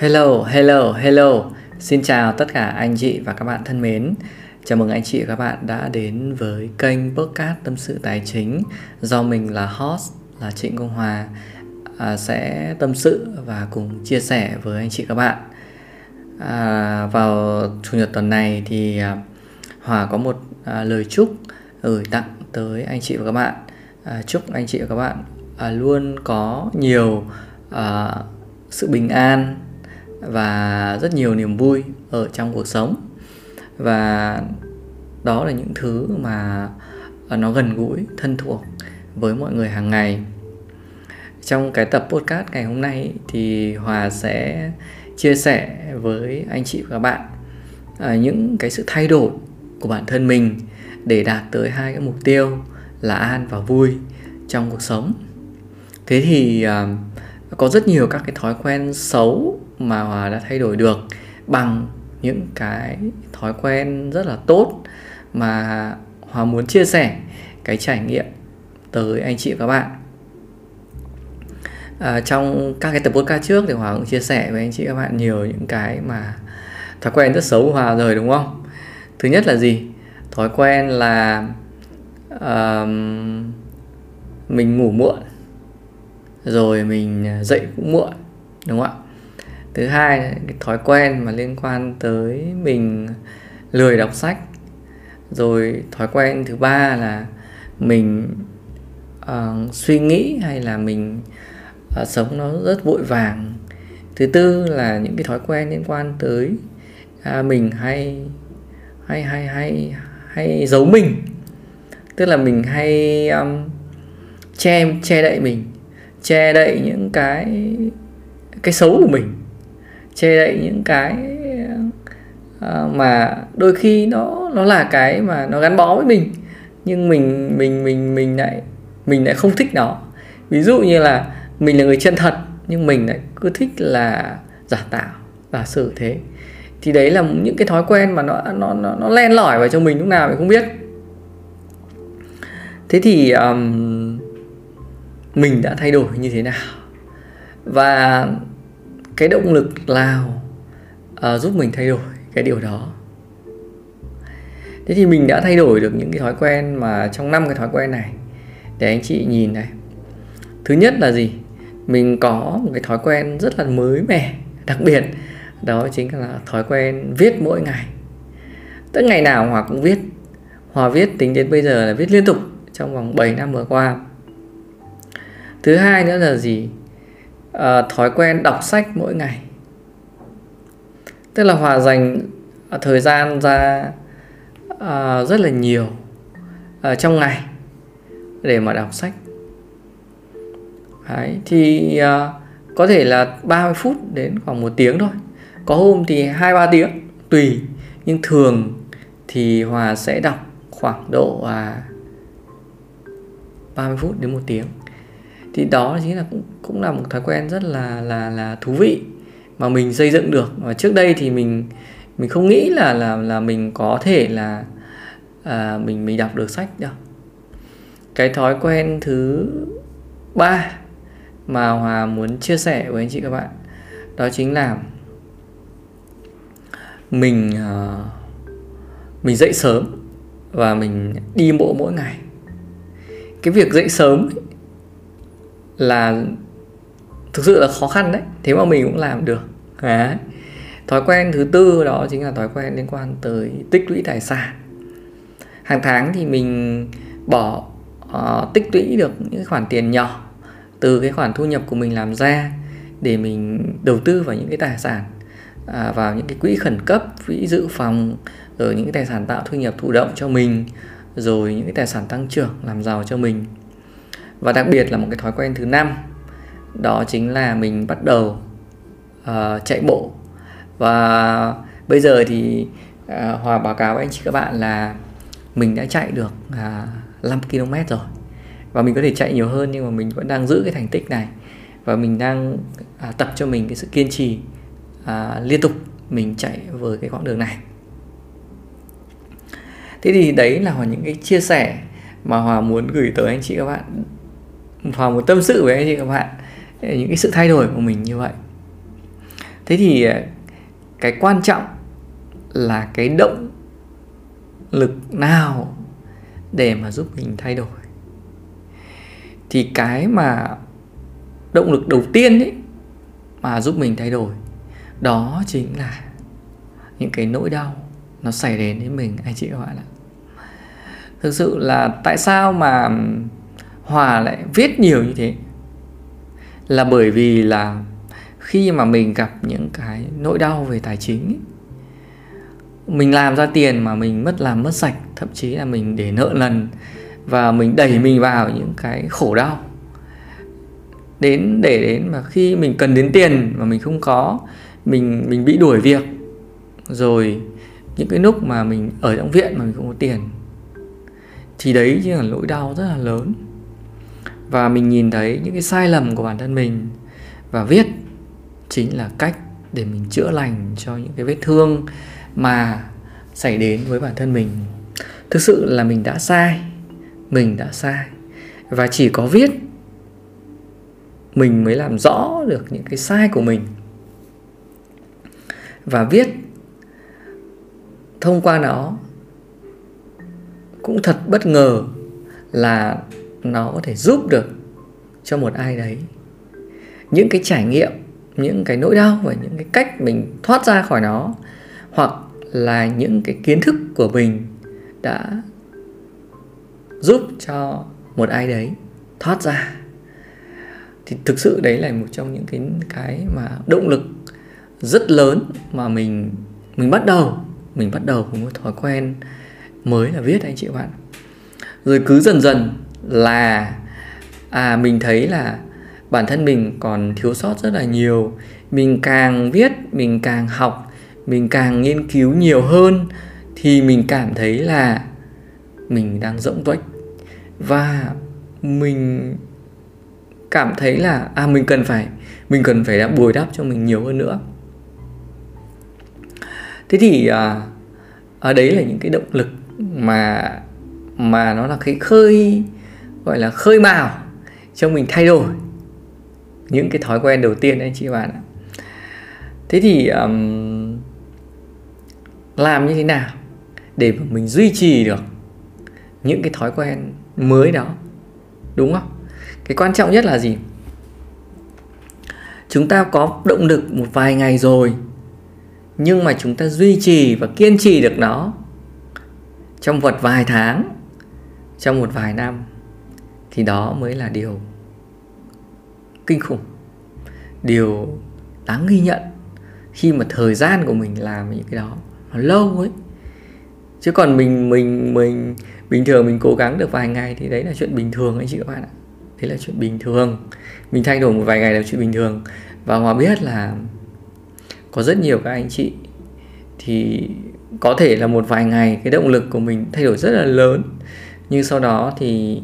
Hello, hello, hello. Xin chào tất cả anh chị và các bạn thân mến. Chào mừng anh chị và các bạn đã đến với kênh podcast tâm sự tài chính do mình là host là Trịnh Công Hòa à, sẽ tâm sự và cùng chia sẻ với anh chị các bạn. À, vào chủ nhật tuần này thì à, Hòa có một à, lời chúc gửi tặng tới anh chị và các bạn. À, chúc anh chị và các bạn à, luôn có nhiều à, sự bình an và rất nhiều niềm vui ở trong cuộc sống. Và đó là những thứ mà à, nó gần gũi, thân thuộc với mọi người hàng ngày. Trong cái tập podcast ngày hôm nay thì hòa sẽ chia sẻ với anh chị và các bạn à, những cái sự thay đổi của bản thân mình để đạt tới hai cái mục tiêu là an và vui trong cuộc sống. Thế thì à, có rất nhiều các cái thói quen xấu mà hòa đã thay đổi được bằng những cái thói quen rất là tốt mà hòa muốn chia sẻ cái trải nghiệm tới anh chị và các bạn. À, trong các cái tập podcast trước thì hòa cũng chia sẻ với anh chị các bạn nhiều những cái mà thói quen rất xấu của hòa rồi đúng không? Thứ nhất là gì? Thói quen là uh, mình ngủ muộn rồi mình dậy cũng muộn đúng không ạ? Thứ hai là cái thói quen mà liên quan tới mình lười đọc sách. Rồi thói quen thứ ba là mình uh, suy nghĩ hay là mình uh, sống nó rất vội vàng. Thứ tư là những cái thói quen liên quan tới uh, mình hay hay hay hay hay giấu mình. Tức là mình hay um, che che đậy mình che đậy những cái cái xấu của mình che đậy những cái ờ, mà đôi khi nó nó là cái mà nó gắn bó với mình nhưng mình mình mình mình lại mình lại không thích nó. Ví dụ như là mình là người chân thật nhưng mình lại cứ thích là giả tạo giả sử thế. Thì đấy là những cái thói quen mà nó nó nó, nó len lỏi vào trong mình lúc nào mình không biết. Thế thì um, mình đã thay đổi như thế nào? Và cái động lực nào uh, giúp mình thay đổi cái điều đó? Thế thì mình đã thay đổi được những cái thói quen mà trong năm cái thói quen này. Để anh chị nhìn này. Thứ nhất là gì? Mình có một cái thói quen rất là mới mẻ đặc biệt đó chính là thói quen viết mỗi ngày. Tức ngày nào hòa cũng viết. Hòa viết tính đến bây giờ là viết liên tục trong vòng 7 năm vừa qua. Thứ hai nữa là gì? Uh, thói quen đọc sách mỗi ngày. Tức là hòa dành ờ, thời gian ra uh, rất là nhiều uh, trong ngày để mà đọc sách. Đấy, thì uh, có thể là 30 phút đến khoảng một tiếng thôi. Có hôm thì hai ba tiếng tùy. Nhưng thường thì hòa sẽ đọc khoảng độ à, uh, 30 phút đến một tiếng. Thì đó chính là cũng cũng là một thói quen rất là là là thú vị mà mình xây dựng được. Và trước đây thì mình mình không nghĩ là là là mình có thể là à, mình mình đọc được sách đâu. Cái thói quen thứ ba mà hòa muốn chia sẻ với anh chị các bạn đó chính là mình uh, mình dậy sớm và mình đi bộ mỗi ngày. Cái việc dậy sớm ấy, là thực sự là khó khăn đấy thế mà mình cũng làm được. Đấy. thói quen thứ tư đó chính là thói quen liên quan tới tích lũy tài sản. Hàng tháng thì mình bỏ uh, tích lũy được những khoản tiền nhỏ từ cái khoản thu nhập của mình làm ra để mình đầu tư vào những cái tài sản à, vào những cái quỹ khẩn cấp quỹ dự phòng rồi những cái tài sản tạo thu nhập thụ động cho mình rồi những cái tài sản tăng trưởng làm giàu cho mình. Và đặc biệt là một cái thói quen thứ năm đó chính là mình bắt đầu uh, chạy bộ. Và bây giờ thì uh, hòa báo cáo với anh chị các bạn là mình đã chạy được uh, 5 km rồi. Và mình có thể chạy nhiều hơn nhưng mà mình vẫn đang giữ cái thành tích này. Và mình đang uh, tập cho mình cái sự kiên trì uh, liên tục mình chạy với cái quãng đường này. Thế thì đấy là những cái chia sẻ mà hòa muốn gửi tới anh chị các bạn. Hòa muốn tâm sự với anh chị các bạn những cái sự thay đổi của mình như vậy. Thế thì ờ, cái quan trọng là cái động lực nào để mà giúp mình thay đổi? Thì cái mà động lực đầu tiên ấy, mà giúp mình thay đổi, đó chính là những cái nỗi đau nó xảy đến với mình, anh chị các bạn ạ. Thực sự là tại sao mà hòa lại viết nhiều như thế? Là bởi vì là khi mà mình gặp những cái nỗi đau về tài chính ấy, mình làm ra tiền mà mình mất làm mất sạch thậm chí là mình để nợ lần và mình đẩy mình vào những cái khổ đau. Đến để đến mà khi mình cần đến tiền mà mình không có mình mình bị đuổi việc rồi những cái lúc mà mình ở trong viện mà mình không có tiền thì đấy chính là nỗi đau rất là lớn và mình nhìn thấy những cái sai lầm của bản thân mình và viết chính là cách để mình chữa lành cho những cái vết thương mà xảy đến với bản thân mình. Thực sự là mình đã sai, mình đã sai. Và chỉ có viết, mình mới làm rõ được những cái sai của mình. Và viết thông qua nó cũng thật bất ngờ là nó có thể giúp được cho một ai đấy. Những cái trải nghiệm, những cái nỗi đau và những cái cách mình thoát ra khỏi nó, hoặc là những cái kiến thức của mình đã giúp cho một ai đấy thoát ra, thì thực sự đấy là một trong những cái cái mà động lực rất lớn mà mình mình bắt đầu, mình bắt đầu một thói quen mới là viết anh chị bạn. Rồi cứ dần dần là à mình thấy là bản thân mình còn thiếu sót rất là nhiều. Mình càng viết mình càng học mình càng nghiên cứu nhiều hơn thì mình cảm thấy là mình đang rỗng tuếch. Và mình cảm thấy là à mình cần phải mình cần phải đã bồi đắp cho mình nhiều hơn nữa. Thế thì à, ở đấy là những cái động lực mà mà nó là cái khơi gọi là khơi mào cho mình thay đổi những cái thói quen đầu tiên anh chị bạn ạ. Thế thì um, làm như thế nào để mà mình duy trì được những cái thói quen mới đó? Đúng không? Cái quan trọng nhất là gì? Chúng ta có động lực một vài ngày rồi nhưng mà chúng ta duy trì và kiên trì được nó trong một vài tháng trong một vài năm thì đó mới là điều kinh khủng. Điều đáng ghi nhận khi mà thời gian của mình làm những cái đó nó lâu ấy. Chứ còn mình mình mình, bình thường mình cố gắng được vài ngày thì đấy là chuyện bình thường anh chị các bạn ạ. Đấy là chuyện bình thường. Mình thay đổi một vài ngày là chuyện bình thường. Và hòa biết là có rất nhiều các anh chị thì có thể là một vài ngày cái động lực của mình thay đổi rất là lớn. Nhưng sau đó thì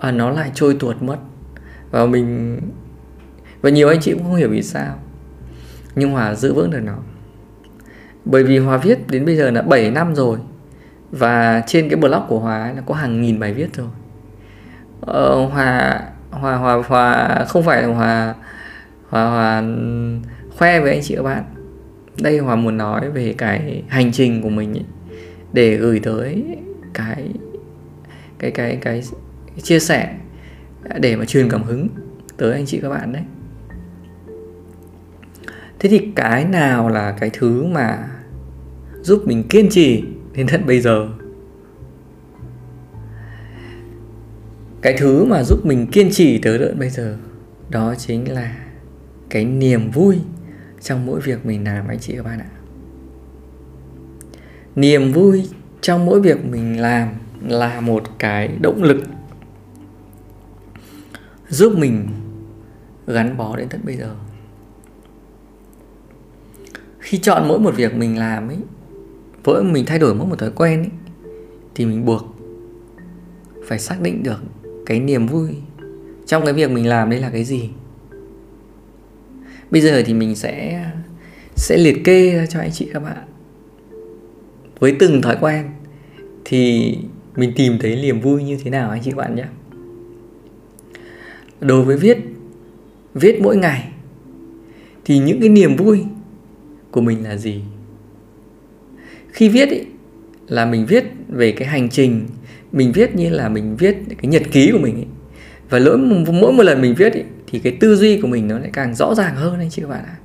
à, nó lại trôi tuột mất. Và mình và nhiều anh chị cũng không hiểu vì sao. Nhưng hòa giữ vững được nó. Bởi vì hòa viết đến bây giờ là 7 năm rồi. Và trên cái blog của hòa là có hàng nghìn bài viết rồi. Ờ, hòa hòa hòa hòa không phải là hòa hòa hòa khoe với anh chị các bạn. Đây hòa muốn nói về cái hành trình của mình ấy, để gửi tới cái cái cái cái, cái chia sẻ để mà truyền cảm hứng tới anh chị các bạn đấy. Thế thì cái nào là cái thứ mà giúp mình kiên trì đến tận bây giờ? Cái thứ mà giúp mình kiên trì tới tận bây giờ, đó chính là cái niềm vui trong mỗi việc mình làm, anh chị các bạn ạ. Niềm vui trong mỗi việc mình làm là một cái động lực giúp mình gắn bó đến tận bây giờ. Khi chọn mỗi một việc mình làm ấy mỗi mình thay đổi mỗi một thói quen ấy, thì mình buộc phải xác định được cái niềm vui trong cái việc mình làm đấy là cái gì. Bây giờ thì mình sẽ sẽ liệt kê ra cho anh chị các bạn. Với từng thói quen thì mình tìm thấy niềm vui như thế nào anh chị các bạn nhé đối với viết viết mỗi ngày thì những cái niềm vui của mình là gì? Khi viết ý, là mình viết về cái hành trình mình viết như là mình viết cái nhật ký của mình ý. và mỗi mỗi một lần mình viết ý, thì cái tư duy của mình nó lại càng rõ ràng hơn anh chị các bạn ạ.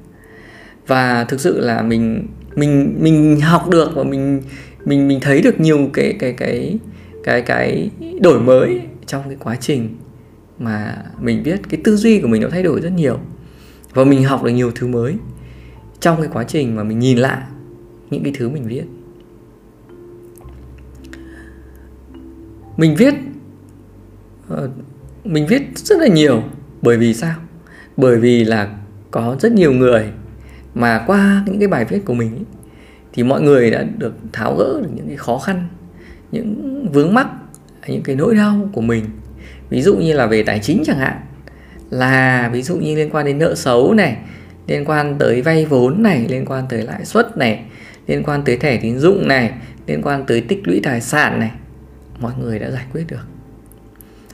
Và thực sự là mình mình mình học được và mình mình mình thấy được nhiều cái cái cái cái cái đổi mới trong cái quá trình mà mình viết cái tư duy của mình nó thay đổi rất nhiều. Và mình học được nhiều thứ mới trong cái quá trình mà mình nhìn lại những cái thứ mình viết. Mình viết ờ, mình viết rất là nhiều. Bởi vì sao? Bởi vì là có rất nhiều người mà qua những cái bài viết của mình ấy, thì mọi người đã được tháo gỡ được những cái khó khăn những vướng mắc những cái nỗi đau của mình ví dụ như là về tài chính chẳng hạn. Là ví dụ như liên quan đến nợ xấu này liên quan tới vay vốn này liên quan tới lãi suất này liên quan tới thẻ tín dụng này liên quan tới tích lũy tài sản này mọi người đã giải quyết được.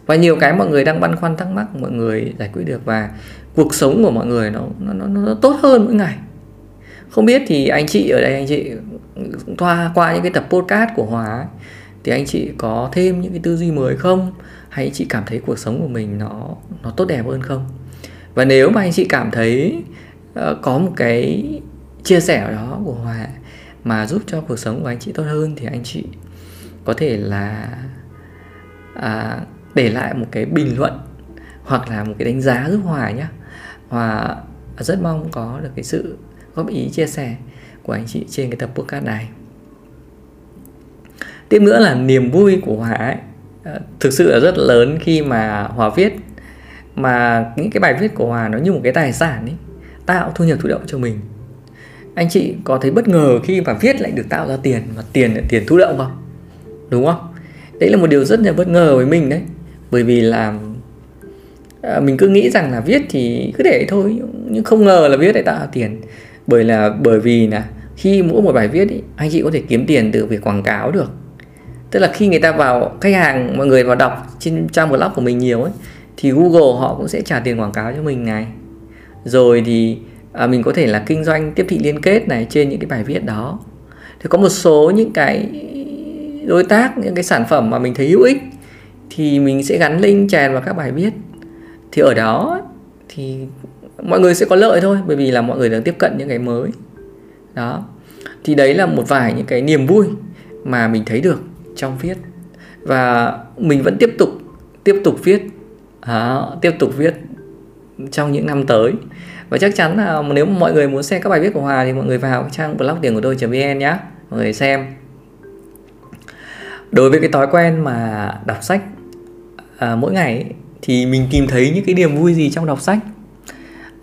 Và nhiều cái mọi người đang băn khoăn thắc mắc mọi người giải quyết được và cuộc sống của mọi người nó nó nó, nó tốt hơn mỗi ngày. Không biết thì anh chị ở đây anh chị qua qua những cái tập podcast của Hòa ấy, thì anh chị có thêm những cái tư duy mới không? Hay anh chị cảm thấy cuộc sống của mình nó nó tốt đẹp hơn không? Và nếu mà anh chị cảm thấy uh, có một cái chia sẻ ở đó của Hòa mà giúp cho cuộc sống của anh chị tốt hơn thì anh chị có thể là à, để lại một cái bình luận hoặc là một cái đánh giá giúp Hòa nhé Hòa rất mong có được cái sự góp ý chia sẻ của anh chị trên cái tập podcast này. Tiếp nữa là niềm vui của Hòa ấy. Ờ, thực sự là rất lớn khi mà Hòa viết. Mà những cái bài viết của Hòa nó như một cái tài sản ấy tạo thu nhập thụ động cho mình. Anh chị có thấy bất ngờ khi mà viết lại được tạo ra tiền mà tiền là tiền thụ động không? Đúng không? Đấy là một điều rất là bất ngờ với mình đấy. Bởi vì là à, mình cứ nghĩ rằng là viết thì cứ để thôi nhưng không ngờ là viết lại tạo ra tiền. Bởi là bởi vì là khi mỗi một bài viết ý, anh chị có thể kiếm tiền từ việc quảng cáo được tức là khi người ta vào khách hàng mọi người vào đọc trên trang blog của mình nhiều ấy thì Google họ cũng sẽ trả tiền quảng cáo cho mình này. Rồi thì à, mình có thể là kinh doanh tiếp thị liên kết này trên những cái bài viết đó. Thì có một số những cái đối tác những cái sản phẩm mà mình thấy hữu ích thì mình sẽ gắn link chèn vào các bài viết. Thì ở đó thì mọi người sẽ có lợi thôi bởi vì là mọi người đang tiếp cận những cái mới. Đó. Thì đấy là một vài những cái niềm vui mà mình thấy được trong viết. Và mình vẫn tiếp tục tiếp tục viết. À, tiếp tục viết trong những năm tới. Và chắc chắn là nếu mọi người muốn xem các bài viết của Hòa thì mọi người vào trang blog tiền của tôi.vn nhé mọi người xem. Đối với cái thói quen mà đọc sách à, mỗi ngày ấy, thì mình tìm thấy những cái niềm vui gì trong đọc sách.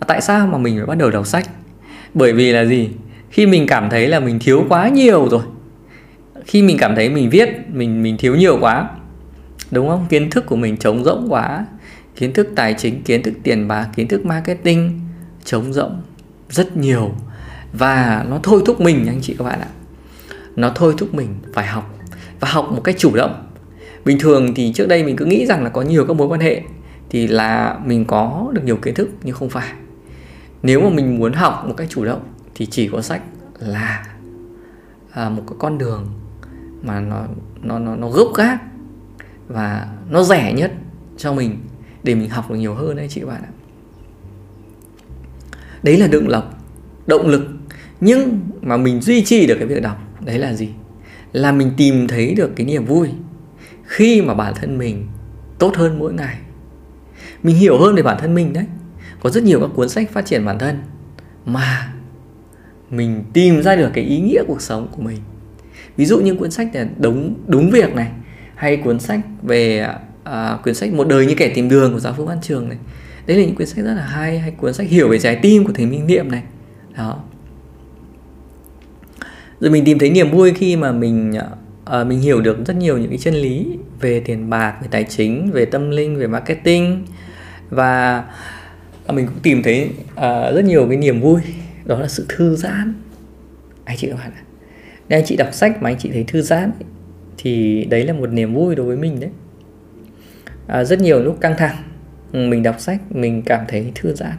Tại sao mà mình phải bắt đầu đọc sách? Bởi vì là gì? Khi mình cảm thấy là mình thiếu quá nhiều rồi khi mình cảm thấy mình viết mình mình thiếu nhiều quá đúng không? Kiến thức của mình trống rỗng quá. Kiến thức tài chính kiến thức tiền bạc kiến thức marketing trống rỗng rất nhiều. Và nó thôi thúc mình anh chị các bạn ạ. Nó thôi thúc mình phải học và học một cách chủ động. Bình thường thì trước đây mình cứ nghĩ rằng là có nhiều các mối quan hệ thì là mình có được nhiều kiến thức nhưng không phải. Nếu mà mình muốn học một cách chủ động thì chỉ có sách là à, một cái con đường mà nó nó nó nó gốc gác và nó rẻ nhất cho mình để mình học được nhiều hơn đấy chị bạn ạ. Đấy là động lực động lực. Nhưng mà mình duy trì được cái việc đọc, đấy là gì? Là mình tìm thấy được cái niềm vui khi mà bản thân mình tốt hơn mỗi ngày. Mình hiểu hơn về bản thân mình đấy. Có rất nhiều các cuốn sách phát triển bản thân mà mình tìm ra được cái ý nghĩa cuộc sống của mình ví dụ như cuốn sách là đúng đúng việc này hay cuốn sách về à, quyển sách một đời như kẻ tìm đường của giáo phương văn trường này. Đấy là những quyển sách rất là hay hay cuốn sách hiểu về trái tim của thầy minh niệm này. Đó. Rồi mình tìm thấy niềm vui khi mà mình uh, mình hiểu được rất nhiều những cái chân lý về tiền bạc về tài chính về tâm linh về marketing. Và à, mình cũng tìm thấy uh, rất nhiều cái niềm vui đó là sự thư giãn. Anh chị các bạn ạ nên anh chị đọc sách mà anh chị thấy thư giãn thì đấy là một niềm vui đối với mình đấy. À, rất nhiều lúc căng thẳng ừ, mình đọc sách mình cảm thấy thư giãn.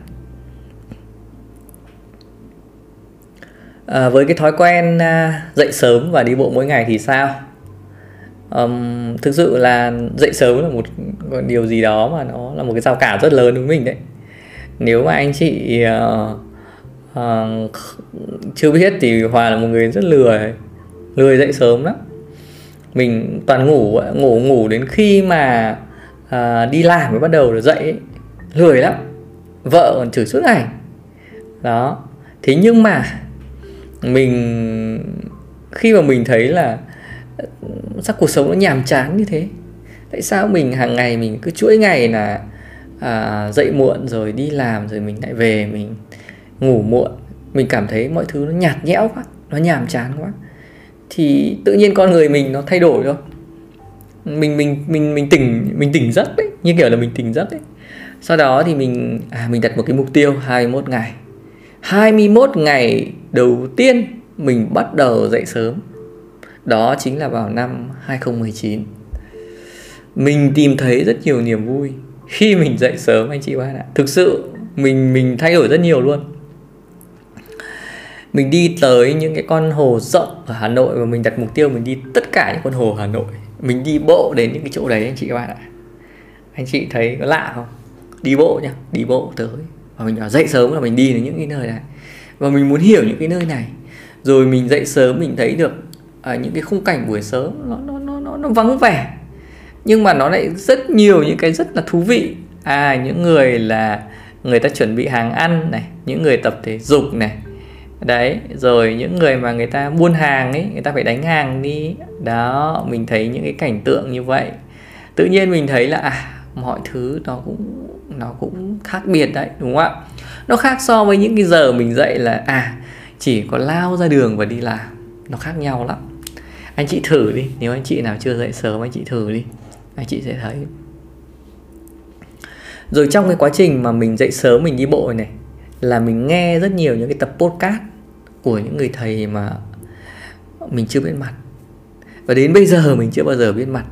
À, với cái thói quen à, dậy sớm và đi bộ mỗi ngày thì sao? Um, thực sự là dậy sớm là một điều gì đó mà nó là một cái rào cản rất lớn với mình đấy. Nếu mà anh chị uh, uh, chưa biết thì hòa là một người rất lười lười dậy sớm lắm. Mình toàn ngủ ngủ ngủ đến khi mà uh, đi làm mới bắt đầu được dậy ấy. lười lắm. Vợ còn chửi suốt ngày. Đó. Thế nhưng mà mình khi mà mình thấy là ừ, sao cuộc sống nó nhàm chán như thế? Tại sao mình hàng ngày mình cứ chuỗi ngày là à, dậy muộn rồi đi làm rồi mình lại về mình ngủ muộn mình cảm thấy mọi thứ nó nhạt nhẽo quá nó nhàm chán quá. Thì tự nhiên con người mình nó thay đổi thôi. Mình mình mình mình tỉnh mình tỉnh giấc đấy như kiểu là mình tỉnh giấc đấy. Sau đó thì mình à, mình đặt một cái mục tiêu 21 ngày. 21 ngày đầu tiên mình bắt đầu dậy sớm. Đó chính là vào năm 2019 mình tìm thấy rất nhiều niềm vui khi mình dậy sớm anh chị bạn ạ. Thực sự mình mình thay đổi rất nhiều luôn mình đi tới những cái con hồ rộng ở Hà Nội và mình đặt mục tiêu mình đi tất cả những con hồ Hà Nội. Mình đi bộ đến những cái chỗ đấy anh chị các bạn ạ. Anh chị thấy có lạ không? Đi bộ nhá đi bộ tới. Và mình bảo dậy sớm là mình đi đến những cái nơi này. Và mình muốn hiểu những cái nơi này. Rồi mình dậy sớm mình thấy được à, những cái khung cảnh buổi sớm nó nó nó nó, nó vắng vẻ. Nhưng mà nó lại rất nhiều những cái rất là thú vị. À những người là người ta chuẩn bị hàng ăn này những người tập thể dục này đấy, rồi những người mà người ta buôn hàng ấy, người ta phải đánh hàng đi. Đó, mình thấy những cái cảnh tượng như vậy. Tự nhiên mình thấy là à mọi thứ nó cũng nó cũng khác biệt đấy, đúng không ạ? Nó khác so với những cái giờ mình dậy là à chỉ có lao ra đường và đi làm. Nó khác nhau lắm. Anh chị thử đi, nếu anh chị nào chưa dậy sớm anh chị thử đi. Anh chị sẽ thấy. Rồi trong cái quá trình mà mình dậy sớm mình đi bộ này là mình nghe rất nhiều những cái tập podcast của những người thầy mà mình chưa biết mặt. Và đến bây giờ mình chưa bao giờ biết mặt.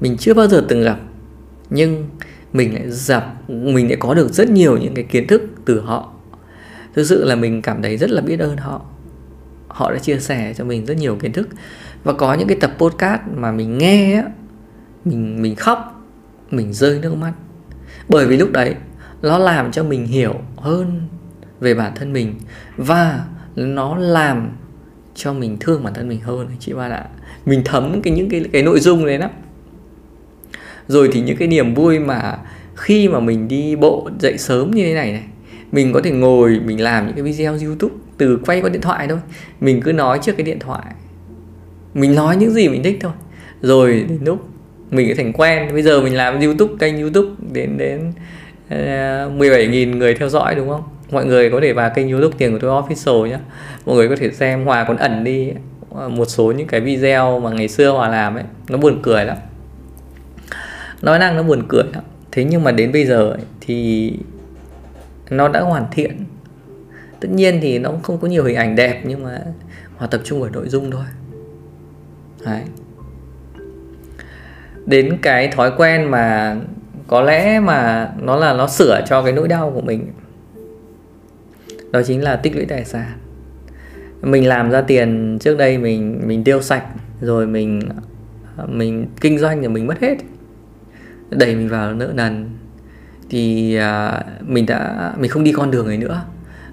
Mình chưa bao giờ từng gặp, nhưng mình lại gặp, mình lại có được rất nhiều những cái kiến thức từ họ. Thực sự là mình cảm thấy rất là biết ơn họ. Họ đã chia sẻ cho mình rất nhiều kiến thức. Và có những cái tập podcast mà mình nghe á, mình mình khóc, mình rơi nước mắt. Bởi vì lúc đấy nó làm cho mình hiểu hơn về bản thân mình và nó làm cho mình thương bản thân mình hơn, chị ba ạ. Mình thấm cái những cái cái nội dung đấy lắm rồi thì những cái niềm vui mà khi mà mình đi bộ dậy sớm như thế này này, mình có thể ngồi, mình làm những cái video youtube từ quay qua điện thoại thôi. Mình cứ nói trước cái điện thoại. Mình nói những gì mình thích thôi. Rồi đến lúc mình thành quen, bây giờ mình làm youtube kênh youtube, đến đến 17.000 người theo dõi đúng không? Mọi người có thể vào kênh youtube tiền của tôi official nhé mọi người có thể xem hòa còn ẩn đi ờ, một số những cái video mà ngày xưa hòa làm ấy. Nó buồn cười lắm. Nói năng nó buồn cười lắm. Thế nhưng mà đến bây giờ ấy, thì nó đã hoàn thiện. Tất nhiên thì nó không có nhiều hình ảnh đẹp nhưng mà hòa tập trung vào nội dung thôi. Đấy. đến cái thói quen mà có lẽ mà nó là nó sửa cho cái nỗi đau của mình. Đó chính là tích lũy tài sản. Mình làm ra tiền trước đây mình mình tiêu sạch, rồi mình mình kinh doanh thì mình mất hết. Đẩy mình vào nợ nần. Thì à, mình đã, mình không đi con đường ấy nữa.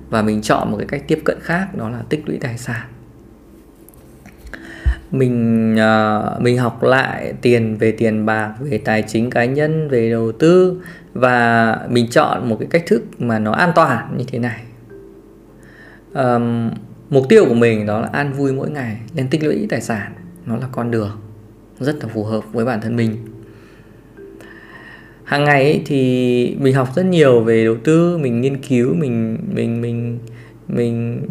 Và mình chọn một cái cách tiếp cận khác, đó là tích lũy tài sản mình uh, mình học lại tiền về tiền bạc về tài chính cá nhân về đầu tư và mình chọn một cái cách thức mà nó an toàn như thế này. Um, mục tiêu của mình đó là an vui mỗi ngày nên tích lũy tài sản nó là con đường rất là phù hợp với bản thân mình. Hàng ngày ấy, thì mình học rất nhiều về đầu tư mình nghiên cứu mình mình mình mình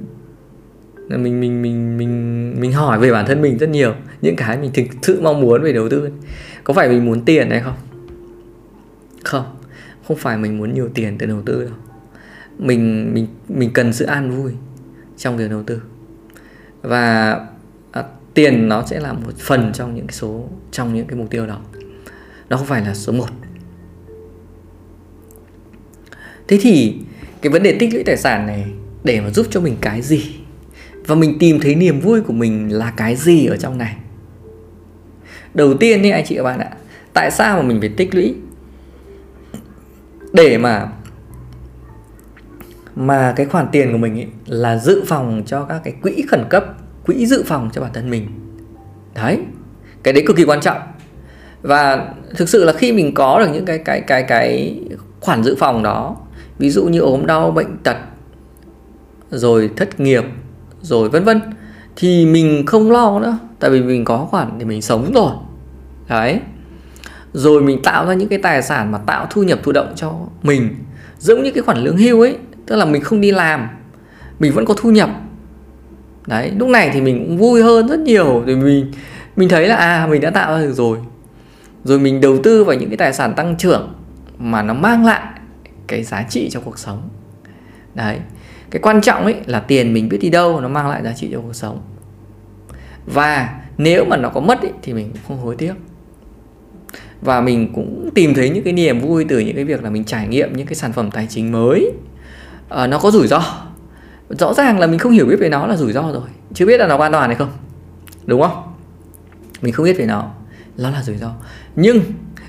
mình mình mình mình mình hỏi về bản thân mình rất nhiều. Những cái mình thực sự mong muốn về đầu tư. Có phải mình muốn tiền hay không? Không. Không phải mình muốn nhiều tiền từ đầu tư đâu. Mình mình mình cần sự an vui trong việc đầu tư. Và à, tiền nó sẽ là một phần trong những cái số trong những cái mục tiêu đó. Nó không phải là số 1 thế thì cái vấn đề tích lũy tài sản này để mà giúp cho mình cái gì? Và mình tìm thấy niềm vui của mình là cái gì ở trong này? Đầu tiên đi anh chị và bạn ạ, tại sao mà mình phải tích lũy? Để mà mà cái khoản tiền của mình ấy là dự phòng cho các cái quỹ khẩn cấp, quỹ dự phòng cho bản thân mình. Đấy, cái đấy cực kỳ quan trọng. Và thực sự là khi mình có được những cái cái cái cái khoản dự phòng đó, ví dụ như ốm đau, bệnh tật, rồi thất nghiệp rồi vân vân. Thì mình không lo nữa, tại vì mình có khoản để mình sống rồi. Đấy. Rồi mình tạo ra những cái tài sản mà tạo thu nhập thụ động cho mình. Giống như cái khoản lương hưu ấy, tức là mình không đi làm, mình vẫn có thu nhập. Đấy, lúc này thì mình cũng vui hơn rất nhiều thì mình mình thấy là à mình đã tạo ra được rồi. Rồi mình đầu tư vào những cái tài sản tăng trưởng mà nó mang lại cái giá trị cho cuộc sống. Đấy cái quan trọng ấy là tiền mình biết đi đâu nó mang lại giá trị cho cuộc sống. Và nếu mà nó có mất ấy, thì mình cũng không hối tiếc. Và mình cũng tìm thấy những cái niềm vui từ những cái việc là mình trải nghiệm những cái sản phẩm tài chính mới. À, nó có rủi ro. Rõ ràng là mình không hiểu biết về nó là rủi ro rồi. Chưa biết là nó an toàn hay không. Đúng không? Mình không biết về nó. Nó là rủi ro. Nhưng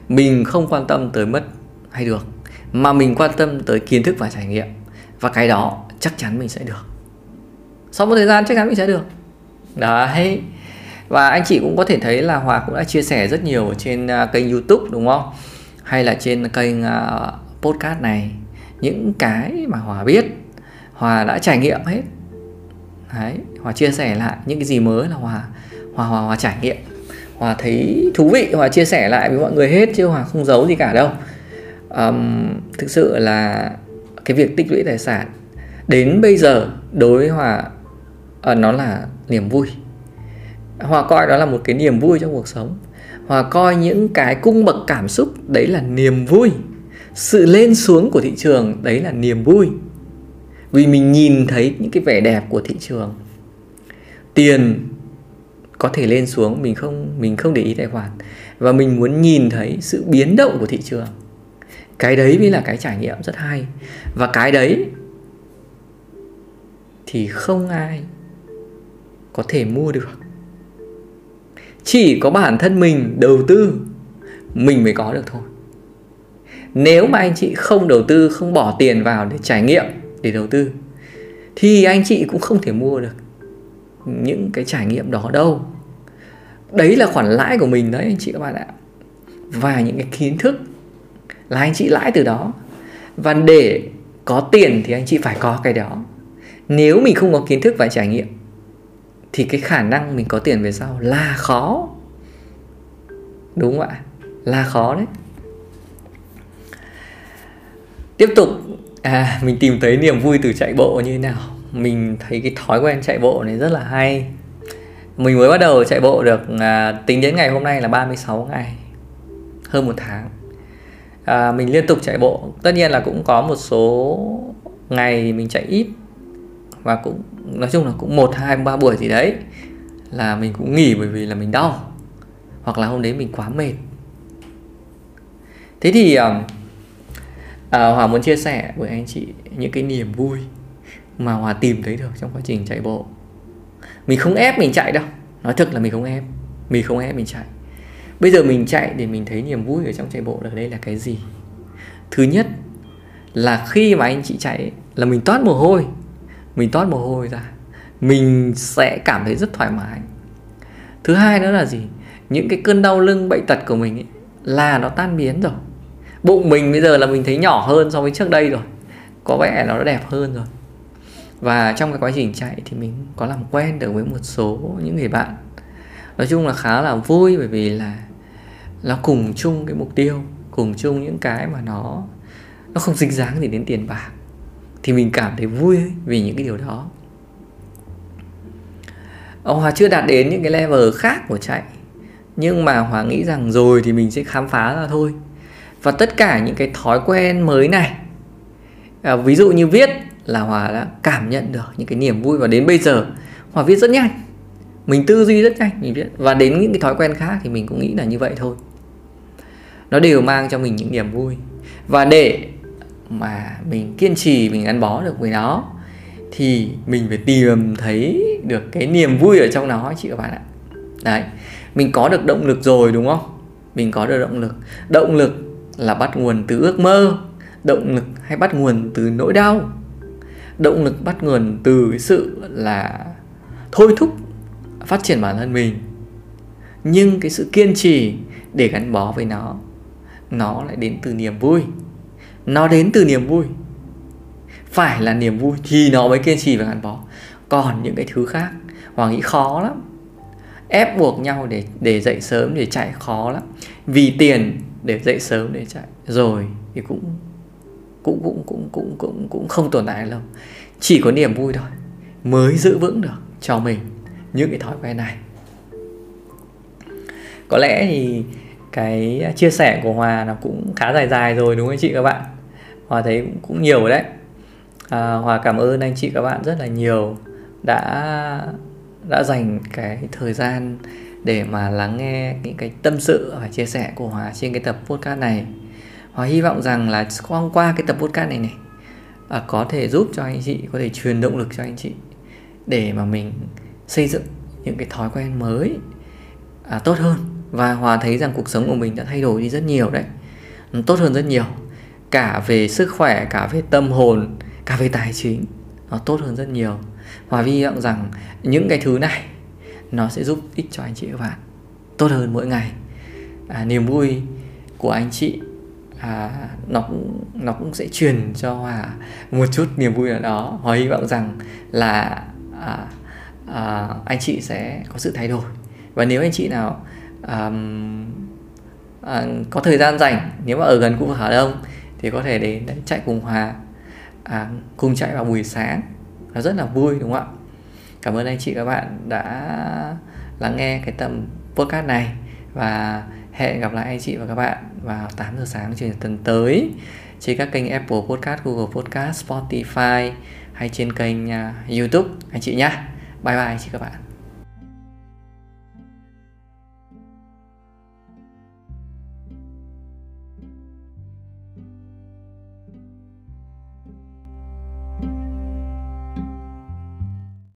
mình không quan tâm tới mất hay được mà mình quan tâm tới kiến thức và trải nghiệm. Và cái đó chắc chắn mình sẽ được. Sau một thời gian chắc chắn mình sẽ được. Đấy. Và anh chị cũng có thể thấy là Hòa cũng đã chia sẻ rất nhiều trên à, kênh YouTube đúng không? Hay là trên kênh à, podcast này. Những cái mà Hòa biết Hòa đã trải nghiệm hết. Đấy Hòa chia sẻ lại những cái gì mới là Hòa Hòa Hòa, Hòa trải nghiệm. Hòa thấy thú vị Hòa chia sẻ lại với mọi người hết chứ Hòa không giấu gì cả đâu. Um, thực sự là cái việc tích lũy tài sản đến bây giờ đối với Hòa uh, nó là niềm vui. Hòa coi đó là một cái niềm vui trong cuộc sống. Hòa coi những cái cung bậc cảm xúc đấy là niềm vui. Sự lên xuống của thị trường đấy là niềm vui. Vì mình nhìn thấy những cái vẻ đẹp của thị trường. Tiền có thể lên xuống mình không mình không để ý tài khoản. Và mình muốn nhìn thấy sự biến động của thị trường. Cái đấy mới là cái trải nghiệm rất hay. Và cái đấy thì không ai có thể mua được. Chỉ có bản thân mình đầu tư, mình mới có được thôi. Nếu mà anh chị không đầu tư, không bỏ tiền vào để trải nghiệm, để đầu tư, thì anh chị cũng không thể mua được những cái trải nghiệm đó đâu. Đấy là khoản lãi của mình đấy, anh chị các bạn ạ. Và những cái kiến thức là anh chị lãi từ đó. Và để có tiền thì anh chị phải có cái đó nếu mình không có kiến thức và trải nghiệm thì cái khả năng mình có tiền về sau là khó. Đúng không ạ? Là khó đấy. Tiếp tục. À mình tìm thấy niềm vui từ chạy bộ như thế nào. Mình thấy cái thói quen chạy bộ này rất là hay. Mình mới bắt đầu chạy bộ được à, tính đến ngày hôm nay là 36 ngày hơn một tháng. À, mình liên tục chạy bộ. Tất nhiên là cũng có một số ngày mình chạy ít và cũng nói chung là cũng một hai ba buổi gì đấy là mình cũng nghỉ bởi vì là mình đau. Hoặc là hôm đấy mình quá mệt. Thế thì uh, à, Hòa muốn chia sẻ với anh chị những cái niềm vui mà Hòa tìm thấy được trong quá trình chạy bộ. Mình không ép mình chạy đâu. Nói thật là mình không ép. Mình không ép mình chạy. Bây giờ mình chạy để mình thấy niềm vui ở trong chạy bộ ở đây là cái gì? Thứ nhất là khi mà anh chị chạy là mình toát mồ hôi mình toát mồ hôi ra. Mình sẽ cảm thấy rất thoải mái. Thứ hai nữa là gì? Những cái cơn đau lưng bệnh tật của mình ấy, là nó tan biến rồi. Bụng mình bây giờ là mình thấy nhỏ hơn so với trước đây rồi. Có vẻ nó đã đẹp hơn rồi. Và trong cái quá trình chạy thì mình có làm quen được với một số những người bạn. Nói chung là khá là vui bởi vì là nó cùng chung cái mục tiêu cùng chung những cái mà nó nó không dính dáng gì đến tiền bạc thì mình cảm thấy vui vì những cái điều đó. Ờ, hòa chưa đạt đến những cái level khác của chạy nhưng mà Hòa nghĩ rằng rồi thì mình sẽ khám phá ra thôi. Và tất cả những cái thói quen mới này à, ví dụ như viết là hòa đã cảm nhận được những cái niềm vui và đến bây giờ hòa viết rất nhanh. Mình tư duy rất nhanh mình viết. Và đến những cái thói quen khác thì mình cũng nghĩ là như vậy thôi. Nó đều mang cho mình những niềm vui. Và để mà mình kiên trì, mình gắn bó được với nó, thì mình phải tìm thấy được cái niềm vui ở trong nó chị các bạn ạ. Đấy, mình có được động lực rồi đúng không? Mình có được động lực. Động lực là bắt nguồn từ ước mơ, động lực hay bắt nguồn từ nỗi đau. Động lực bắt nguồn từ sự là thôi thúc phát triển bản thân mình. Nhưng cái sự kiên trì để gắn bó với nó nó lại đến từ niềm vui nó đến từ niềm vui. Phải là niềm vui thì nó mới kiên trì và gắn bó. Còn những cái thứ khác, hoàng nghĩ khó lắm. Ép buộc nhau để để dậy sớm để chạy khó lắm. Vì tiền để dậy sớm để chạy. Rồi thì cũng cũng cũng cũng cũng cũng cũng không tồn tại lâu. Chỉ có niềm vui thôi. Mới giữ vững được cho mình những cái thói quen này. Có lẽ thì cái chia sẻ của hòa nó cũng khá dài dài rồi, đúng không chị các bạn? Hòa thấy cũng, cũng nhiều rồi đấy. À, hòa cảm ơn anh chị các bạn rất là nhiều đã đã dành cái thời gian để mà lắng nghe những cái tâm sự và chia sẻ của hòa trên cái tập podcast này. Hòa hy vọng rằng là qua qua cái tập podcast này này à, có thể giúp cho anh chị có thể truyền động lực cho anh chị để mà mình xây dựng những cái thói quen mới à, tốt hơn. Và hòa thấy rằng cuộc sống của mình đã thay đổi đi rất nhiều đấy. Tốt hơn rất nhiều cả về sức khỏe cả về tâm hồn cả về tài chính nó tốt hơn rất nhiều. Hòa hy vọng rằng những cái thứ này nó sẽ giúp ích cho anh chị các bạn tốt hơn mỗi ngày. À, niềm vui của anh chị à, nó cũng nó cũng sẽ truyền cho hòa một chút niềm vui ở đó. Hòa hy vọng rằng là à, à, anh chị sẽ có sự thay đổi. Và nếu anh chị nào um, à, có thời gian rảnh nếu mà ở gần khu vực Hà Đông thì có thể đến chạy cùng Hòa à, cùng chạy vào buổi sáng nó rất là vui đúng không ạ cảm ơn anh chị các bạn đã lắng nghe cái tầm podcast này và hẹn gặp lại anh chị và các bạn vào 8 giờ sáng chủ tuần tới trên các kênh Apple Podcast, Google Podcast, Spotify hay trên kênh uh, YouTube anh chị nhé. Bye bye anh chị các bạn.